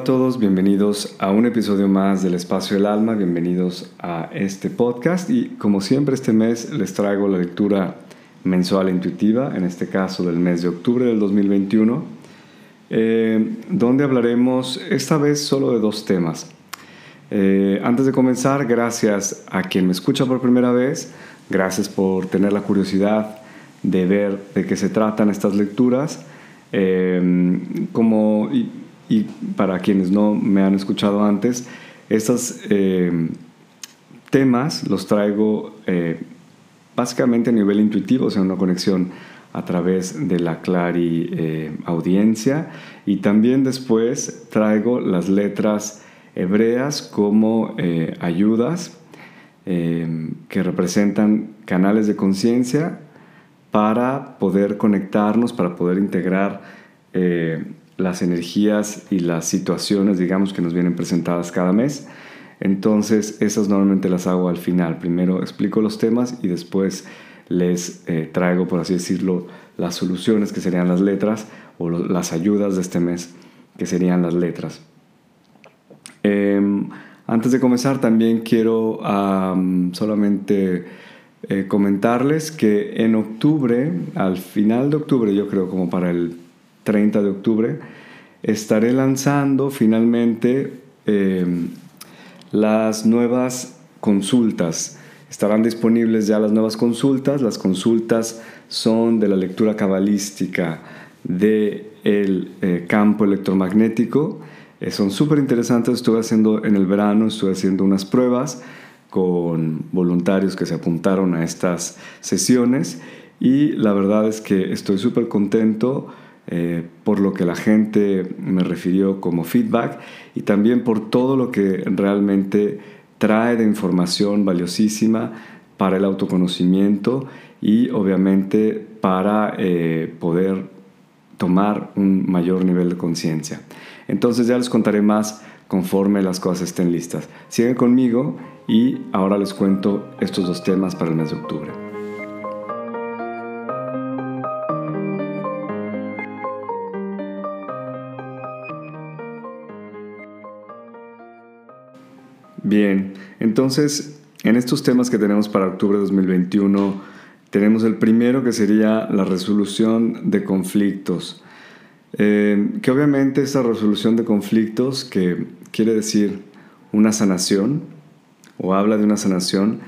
A todos, bienvenidos a un episodio más del Espacio del Alma, bienvenidos a este podcast y como siempre este mes les traigo la lectura mensual e intuitiva, en este caso del mes de octubre del 2021, eh, donde hablaremos esta vez solo de dos temas. Eh, antes de comenzar, gracias a quien me escucha por primera vez, gracias por tener la curiosidad de ver de qué se tratan estas lecturas. Eh, como, para quienes no me han escuchado antes, estos eh, temas los traigo eh, básicamente a nivel intuitivo, o sea, una conexión a través de la Clari eh, audiencia y también después traigo las letras hebreas como ayudas que representan canales de conciencia para poder conectarnos, para poder integrar las energías y las situaciones, digamos, que nos vienen presentadas cada mes. Entonces, esas normalmente las hago al final. Primero explico los temas y después les eh, traigo, por así decirlo, las soluciones que serían las letras o las ayudas de este mes que serían las letras. Em, antes de comenzar, también quiero solamente eh, comentarles que en octubre, al final de octubre, yo creo como para el 30 de octubre, estaré lanzando finalmente eh, las nuevas consultas. Estarán disponibles ya las nuevas consultas. Las consultas son de la lectura cabalística del el eh, campo electromagnético. Eh, son súper interesantes. Estuve haciendo en el verano, estuve haciendo unas pruebas con voluntarios que se apuntaron a estas sesiones y la verdad es que estoy súper contento eh, por lo que la gente me refirió como feedback y también por todo lo que realmente trae de información valiosísima para el autoconocimiento y obviamente para eh, poder tomar un mayor nivel de conciencia. Entonces ya les contaré más conforme las cosas estén listas. Sigan conmigo y ahora les cuento estos dos temas para el mes de octubre. Bien, entonces en estos temas que tenemos para octubre de 2021, tenemos el primero que sería la resolución de conflictos. Eh, que obviamente esta resolución de conflictos, que quiere decir una sanación, o habla de una sanación,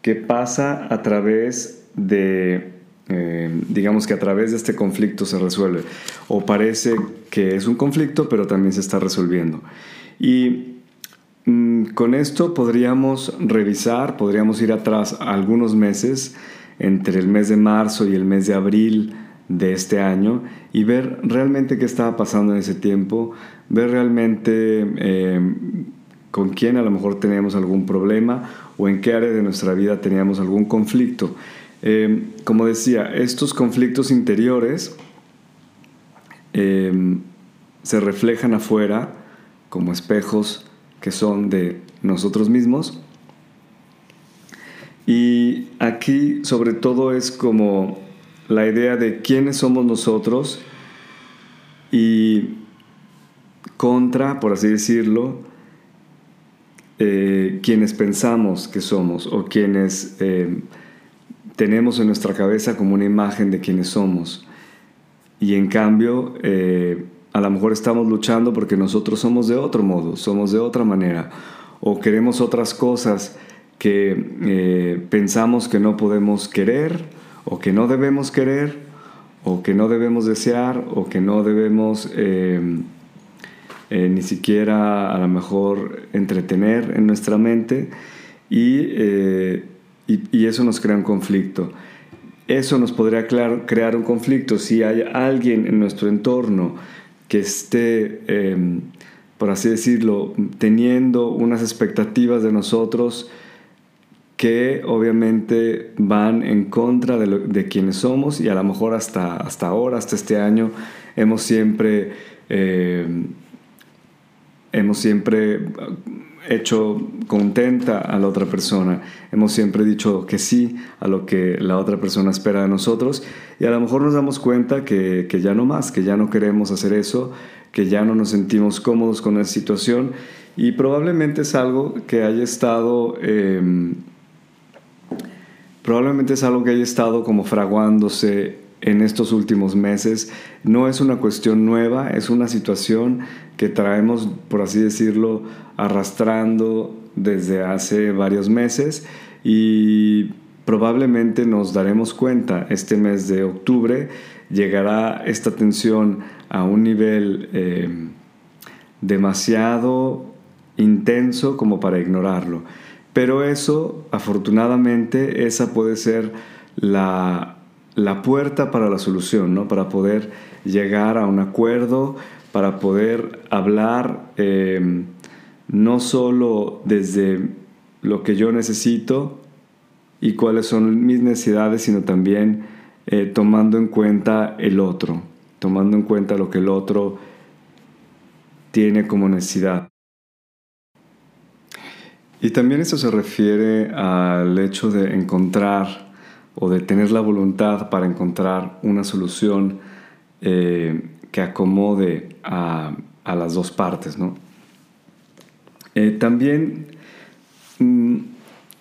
que pasa a través de, eh, digamos que a través de este conflicto se resuelve, o parece que es un conflicto, pero también se está resolviendo. Y con esto podríamos revisar, podríamos ir atrás algunos meses, entre el mes de marzo y el mes de abril de este año, y ver realmente qué estaba pasando en ese tiempo, ver realmente em, con quién a lo mejor teníamos algún problema o en qué área de nuestra vida teníamos algún conflicto. Em, como decía, estos conflictos interiores em, se reflejan afuera como espejos que son de nosotros mismos. Y aquí sobre todo es como la idea de quiénes somos nosotros y contra, por así decirlo, eh, quienes pensamos que somos o quienes eh, tenemos en nuestra cabeza como una imagen de quienes somos. Y en cambio, eh, a lo mejor estamos luchando porque nosotros somos de otro modo, somos de otra manera, o queremos otras cosas que eh, pensamos que no podemos querer, o que no debemos querer, o que no debemos desear, o que no debemos em, eh, ni siquiera a lo mejor entretener en nuestra mente, eh, y, y, eso nos crea un conflicto. Eso nos podría crear un conflicto si hay alguien en nuestro entorno que esté, em, por así decirlo, teniendo unas expectativas de nosotros que obviamente van en contra de, quienes somos y a lo mejor hasta, hasta ahora, hasta este año, hemos siempre, em, hemos siempre hecho contenta a la otra persona. Hemos siempre dicho que sí a lo que la otra persona espera de nosotros y a lo mejor nos damos cuenta que, ya no más, que ya no queremos hacer eso, que ya no nos sentimos cómodos con la situación y probablemente es algo que haya estado... Em, probablemente es algo que haya estado como fraguándose en estos últimos meses. No es una cuestión nueva, es una situación que traemos, por así decirlo, arrastrando desde hace varios meses y probablemente nos daremos cuenta este mes de octubre llegará esta tensión a un nivel eh, demasiado intenso como para ignorarlo. Pero eso, afortunadamente, esa puede ser la, puerta para la solución, ¿no? Para poder llegar a un acuerdo, para poder hablar eh, no solo desde lo que yo necesito y cuáles son mis necesidades, sino también eh, tomando en cuenta el otro, tomando en cuenta lo que el otro tiene como necesidad. Y también eso se refiere al hecho de encontrar o de tener la voluntad para encontrar una solución eh, que acomode a, las dos partes. ¿no? Eh, también mm,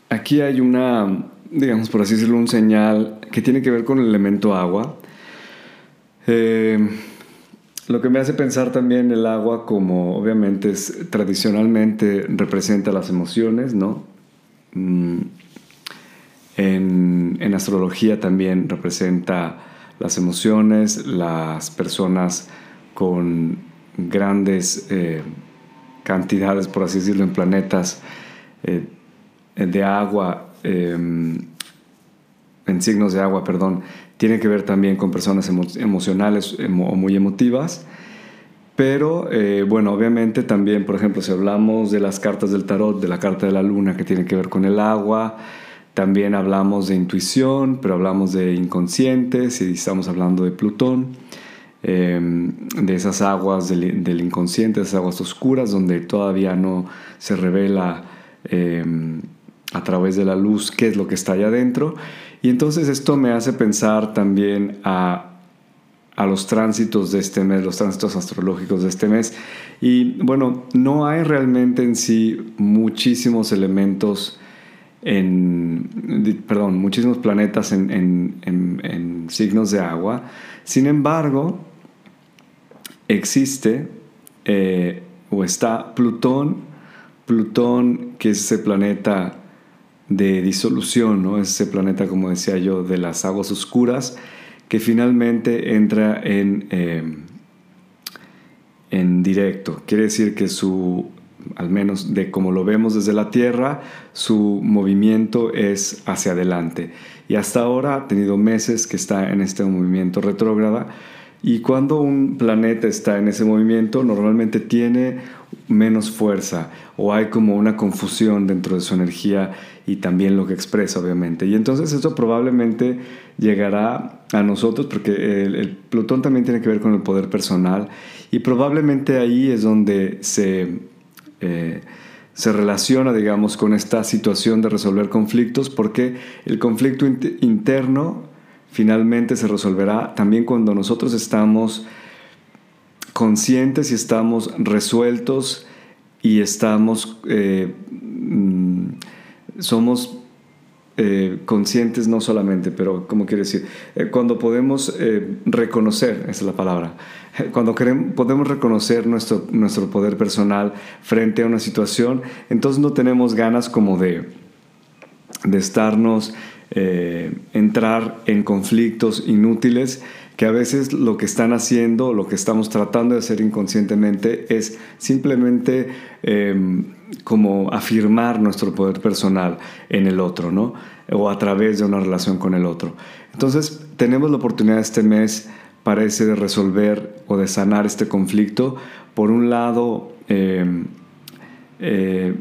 aquí hay una, digamos por así decirlo, un señal que tiene que ver con el elemento agua. Eh, lo que me hace pensar también el agua como obviamente es, tradicionalmente representa las emociones, ¿no? Mm, en, astrología también representa las emociones, las personas con grandes eh, cantidades, por así decirlo, en planetas eh, de agua, em, en signos de agua, perdón, tiene que ver también con personas emocionales o muy emotivas. Pero eh, bueno, obviamente también, por ejemplo, si hablamos de las cartas del tarot, de la carta de la luna que tiene que ver con el agua, también hablamos de intuición, pero hablamos de inconscientes y estamos hablando de Plutón, em, de esas aguas del, inconsciente, esas aguas oscuras donde todavía no se revela em, a través de la luz qué es lo que está allá adentro. Y entonces esto me hace pensar también a, los tránsitos de este mes, los tránsitos astrológicos de este mes. Y bueno, no hay realmente en sí muchísimos elementos en, perdón, muchísimos planetas en, signos de agua. Sin embargo, existe eh, o está Plutón, Plutón que es ese planeta de disolución, ¿no? ese planeta, como decía yo, de las aguas oscuras, que finalmente entra en, em, en directo. Quiere decir que su, al menos de como lo vemos desde la Tierra, su movimiento es hacia adelante. Y hasta ahora ha tenido meses que está en este movimiento retrógrada. Y cuando un planeta está en ese movimiento, normalmente tiene menos fuerza o hay como una confusión dentro de su energía y también lo que expresa, obviamente. Y entonces eso probablemente llegará a nosotros porque el, Plutón también tiene que ver con el poder personal y probablemente ahí es donde se, eh, se relaciona, digamos, con esta situación de resolver conflictos porque el conflicto interno finalmente se resolverá también cuando nosotros estamos conscientes y estamos resueltos y estamos, eh, mm, somos eh, conscientes no solamente, pero ¿cómo quiere decir? Eh, cuando podemos reconocer, esa es la palabra, cuando queremos, podemos reconocer nuestro, nuestro poder personal frente a una situación, entonces no tenemos ganas como de, de estarnos, entrar en conflictos inútiles, que a veces lo que están haciendo, lo que estamos tratando de hacer inconscientemente es simplemente em, como afirmar nuestro poder personal en el otro, ¿no? O a través de una relación con el otro. Entonces, tenemos la oportunidad este mes, parece, de resolver o de sanar este conflicto. Por un lado, em, eh,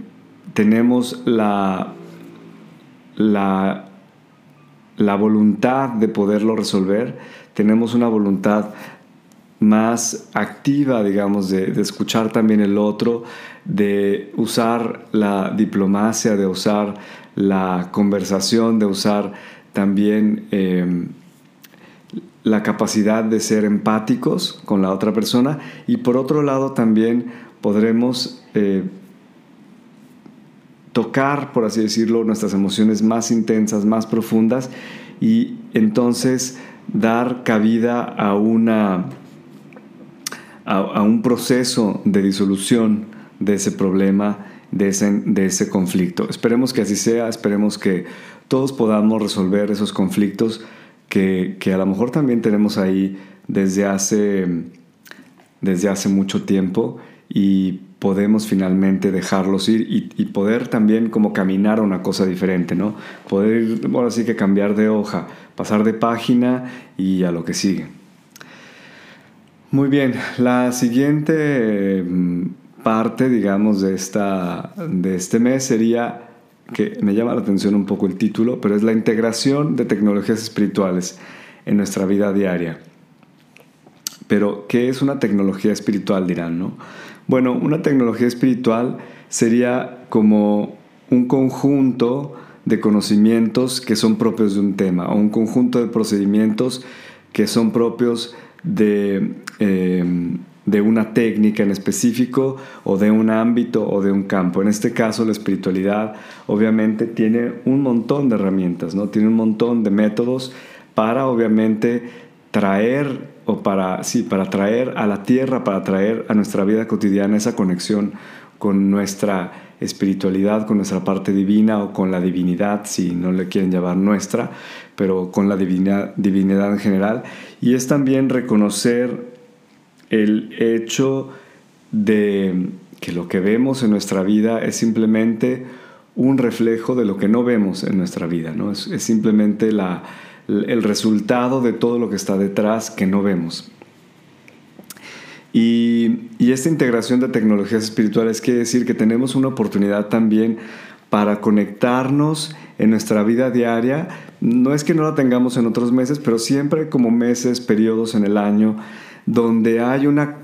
tenemos la, la, la voluntad de poderlo resolver tenemos una voluntad más activa, digamos, de, escuchar también el otro, de usar la diplomacia, de usar la conversación, de usar también em, la capacidad de ser empáticos con la otra persona. Y por otro lado también podremos eh, tocar, por así decirlo, nuestras emociones más intensas, más profundas. Y entonces dar cabida a, una, a, un proceso de disolución de ese problema, de ese, de ese conflicto. Esperemos que así sea, esperemos que todos podamos resolver esos conflictos que, a lo mejor también tenemos ahí desde hace, desde hace mucho tiempo y podemos finalmente dejarlos ir y, poder también como caminar a una cosa diferente, ¿no? Poder, ahora sí que cambiar de hoja, pasar de página y a lo que sigue. Muy bien, la siguiente mm, parte, digamos, de, esta, de este mes sería que me llama la atención un poco el título, pero es la integración de tecnologías espirituales en nuestra vida diaria. Pero, ¿qué es una tecnología espiritual? Dirán, ¿no? Bueno, una tecnología espiritual sería como un conjunto de conocimientos que son propios de un tema, o un conjunto de procedimientos que son propios de, eh, de una técnica en específico o de un ámbito o de un campo. En este caso, la espiritualidad obviamente tiene un montón de herramientas, ¿no? Tiene un montón de métodos para obviamente traer o para sí, para traer a la tierra, para traer a nuestra vida cotidiana esa conexión con nuestra espiritualidad, con nuestra parte divina o con la divinidad, si no le quieren llamar nuestra, pero con la divinidad, en general. Y es también reconocer el hecho de que lo que vemos en nuestra vida es simplemente un reflejo de lo que no vemos en nuestra vida, ¿no? es, simplemente la, el resultado de todo lo que está detrás que no vemos. Y, esta integración de tecnologías espirituales quiere decir que tenemos una oportunidad también para conectarnos en nuestra vida diaria. No es que no la tengamos en otros meses, pero siempre como meses, periodos en el año donde hay una,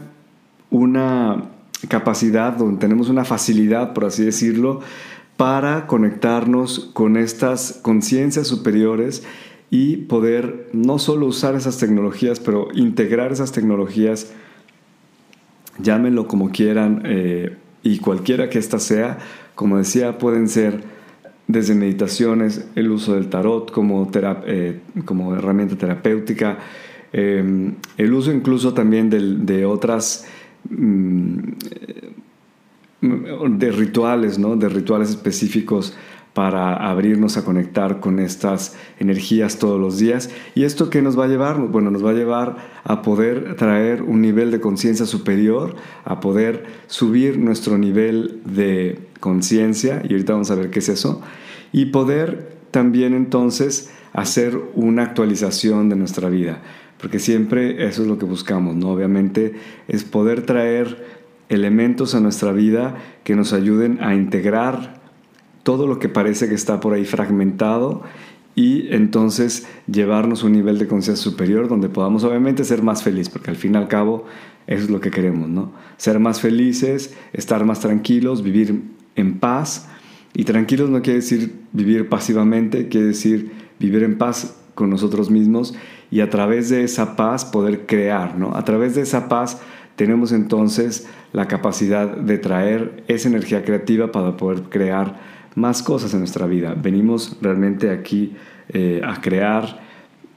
una capacidad, donde tenemos una facilidad, por así decirlo, para conectarnos con estas conciencias superiores y poder no solo usar esas tecnologías, pero integrar esas tecnologías, llámenlo como quieran, eh, y cualquiera que ésta sea, como decía, pueden ser desde meditaciones, el uso del tarot como, eh, como herramienta terapéutica, Em, el uso incluso también de, otras mm, de rituales, ¿no? de rituales específicos para abrirnos a conectar con estas energías todos los días. ¿Y esto qué nos va a llevar? Bueno, nos va a llevar a poder traer un nivel de conciencia superior, a poder subir nuestro nivel de conciencia, y ahorita vamos a ver qué es eso, y poder también entonces hacer una actualización de nuestra vida porque siempre eso es lo que buscamos, ¿no? Obviamente es poder traer elementos a nuestra vida que nos ayuden a integrar todo lo que parece que está por ahí fragmentado y entonces llevarnos a un nivel de conciencia superior donde podamos obviamente ser más felices, porque al fin y al cabo eso es lo que queremos, ¿no? Ser más felices, estar más tranquilos, vivir en paz. Y tranquilos no quiere decir vivir pasivamente, quiere decir vivir en paz con nosotros mismos y a través de esa paz poder crear, ¿no? A través de esa paz tenemos entonces la capacidad de traer esa energía creativa para poder crear más cosas en nuestra vida. Venimos realmente aquí eh, a crear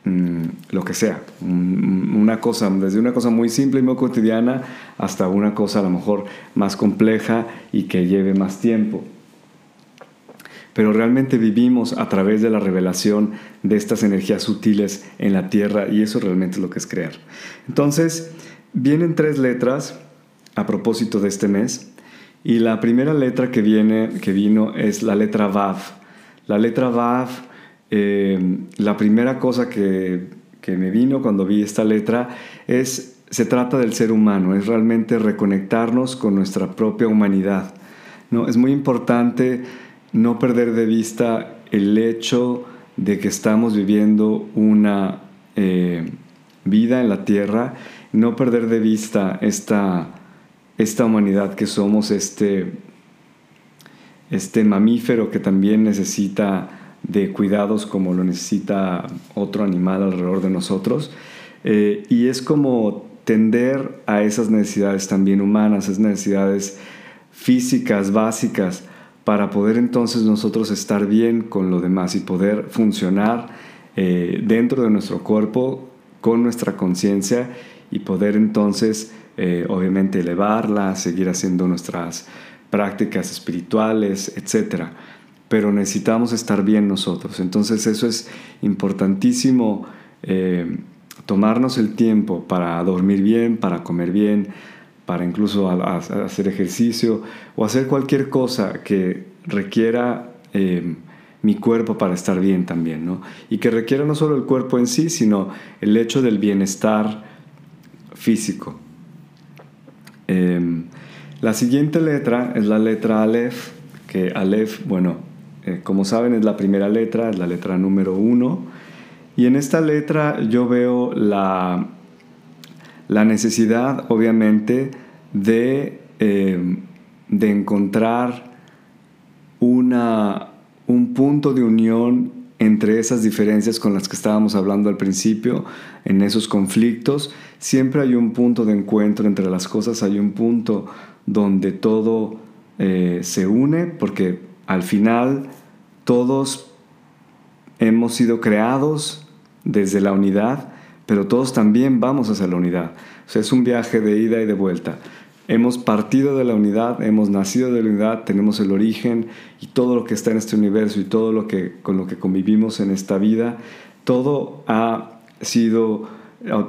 mm, lo que sea, una cosa, desde una cosa muy simple y muy cotidiana hasta una cosa a lo mejor más compleja y que lleve más tiempo pero realmente vivimos a través de la revelación de estas energías sutiles en la tierra y eso realmente es lo que es crear. Entonces, vienen tres letras a propósito de este mes y la primera letra que, viene, que vino es la letra Vav. La letra Vav, eh, la primera cosa que, que me vino cuando vi esta letra es se trata del ser humano, es realmente reconectarnos con nuestra propia humanidad. ¿no? Es muy importante no perder de vista el hecho de que estamos viviendo una eh, vida en la tierra, no perder de vista esta, esta humanidad que somos, este, este mamífero que también necesita de cuidados como lo necesita otro animal alrededor de nosotros. Eh, y es como tender a esas necesidades también humanas, esas necesidades físicas básicas, para poder entonces nosotros estar bien con lo demás y poder funcionar eh, dentro de nuestro cuerpo con nuestra conciencia y poder entonces eh, obviamente elevarla, seguir haciendo nuestras prácticas espirituales, etc. Pero necesitamos estar bien nosotros. Entonces eso es importantísimo, eh, tomarnos el tiempo para dormir bien, para comer bien, para incluso hacer ejercicio o hacer cualquier cosa que requiera eh, mi cuerpo para estar bien también, ¿no? Y que requiera no solo el cuerpo en sí, sino el hecho del bienestar físico. Em, la siguiente letra es la letra Aleph, que Aleph, bueno, eh, como saben es la primera letra, es la letra número uno. Y en esta letra yo veo la, la necesidad, obviamente, de, em, de encontrar una, un punto de unión entre esas diferencias con las que estábamos hablando al principio, en esos conflictos, siempre hay un punto de encuentro entre las cosas, hay un punto donde todo eh, se une, porque al final todos hemos sido creados desde la unidad, pero todos también vamos hacia la unidad. O sea, es un viaje de ida y de vuelta. Hemos partido de la unidad, hemos nacido de la unidad, tenemos el origen y todo lo que está en este universo y todo lo que con lo que convivimos en esta vida, todo ha sido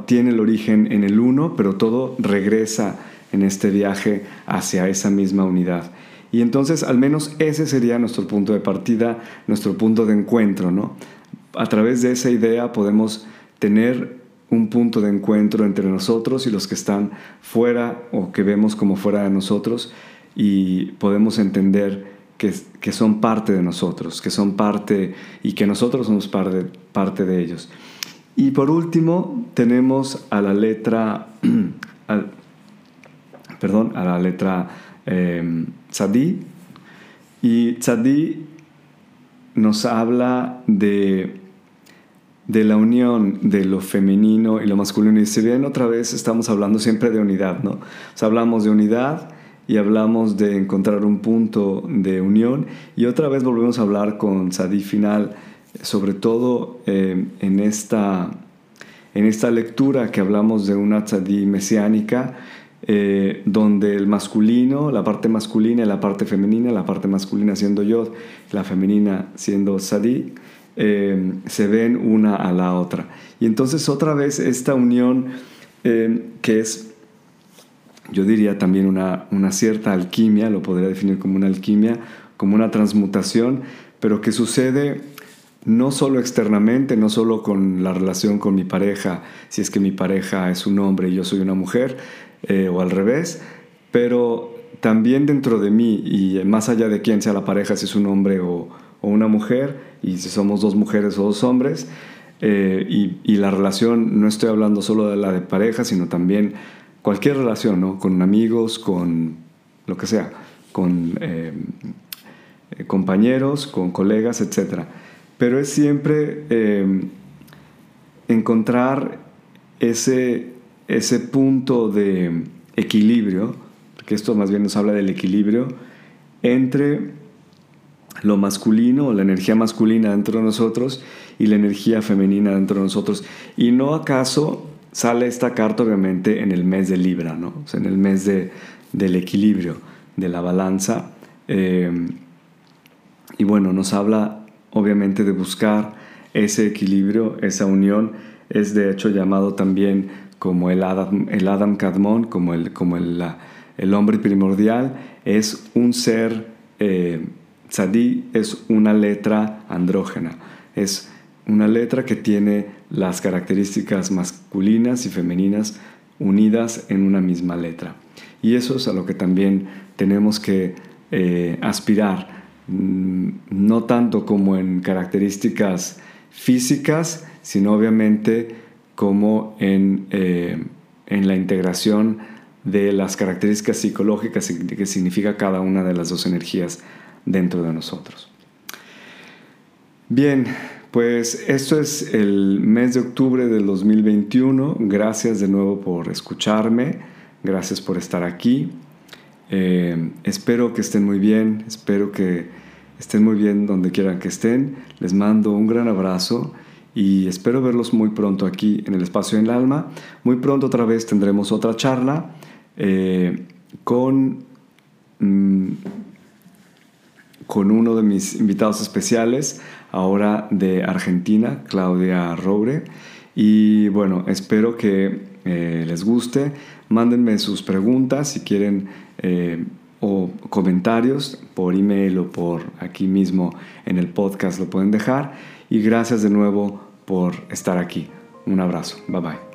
tiene el origen en el uno, pero todo regresa en este viaje hacia esa misma unidad. Y entonces al menos ese sería nuestro punto de partida, nuestro punto de encuentro, ¿no? A través de esa idea podemos tener un punto de encuentro entre nosotros y los que están fuera o que vemos como fuera de nosotros y podemos entender que, que son parte de nosotros, que son parte y que nosotros somos parte, parte de ellos. Y por último tenemos a la letra, perdón, a la letra eh, Tzadí. Y Tzadí nos habla de de la unión de lo femenino y lo masculino. Y si bien otra vez estamos hablando siempre de unidad, ¿no? O sea, hablamos de unidad y hablamos de encontrar un punto de unión y otra vez volvemos a hablar con Sadí Final, sobre todo eh, en, esta, en esta lectura que hablamos de una Sadí mesiánica, eh, donde el masculino, la parte masculina y la parte femenina, la parte masculina siendo yo, la femenina siendo Sadí, eh, se ven una a la otra. Y entonces otra vez esta unión que es, yo diría también una, una cierta alquimia, lo podría definir como una alquimia, como una transmutación, pero que sucede no solo externamente, no solo con la relación con mi pareja, si es que mi pareja es un hombre y yo soy una mujer, eh, o al revés, pero también dentro de mí y más allá de quién sea la pareja, si es un hombre o, o una mujer, y si somos dos mujeres o dos hombres, eh, y, la relación, no estoy hablando solo de la de pareja, sino también cualquier relación, ¿no? Con amigos, con lo que sea, con eh, compañeros, con colegas, etc. Pero es siempre eh, encontrar ese, ese punto de equilibrio, porque esto más bien nos habla del equilibrio entre lo masculino, la energía masculina dentro de nosotros y la energía femenina dentro de nosotros. Y no acaso sale esta carta obviamente en el mes de Libra, ¿no? En el mes de, del equilibrio, de la balanza. Eh, y bueno, nos habla obviamente de buscar ese equilibrio, esa unión. Es de hecho llamado también como el Adam, el Adam Kadmon, como el, como el, el hombre primordial. Es un ser... Eh, es una letra andrógena, es una letra que tiene las características masculinas y femeninas unidas en una misma letra. Y eso es a lo que también tenemos que eh, aspirar, no tanto como en características físicas, sino obviamente como en, eh, en la integración de las características psicológicas que significa cada una de las dos energías dentro de nosotros. Bien, Pues esto es el mes de octubre del 2021. Gracias de nuevo por escucharme. Gracias por estar aquí. Eh, espero que estén muy bien. Espero que estén muy bien donde quieran que estén. Les mando un gran abrazo y espero verlos muy pronto aquí en el espacio en el alma. Muy pronto otra vez tendremos otra charla eh, con, mm, con uno de mis invitados especiales, ahora de Argentina, Claudia Robre. Y bueno, espero que eh, les guste. Mándenme sus preguntas si quieren eh, o comentarios por email o por aquí mismo en el podcast lo pueden dejar. Y gracias de nuevo por estar aquí. Un abrazo. Bye bye.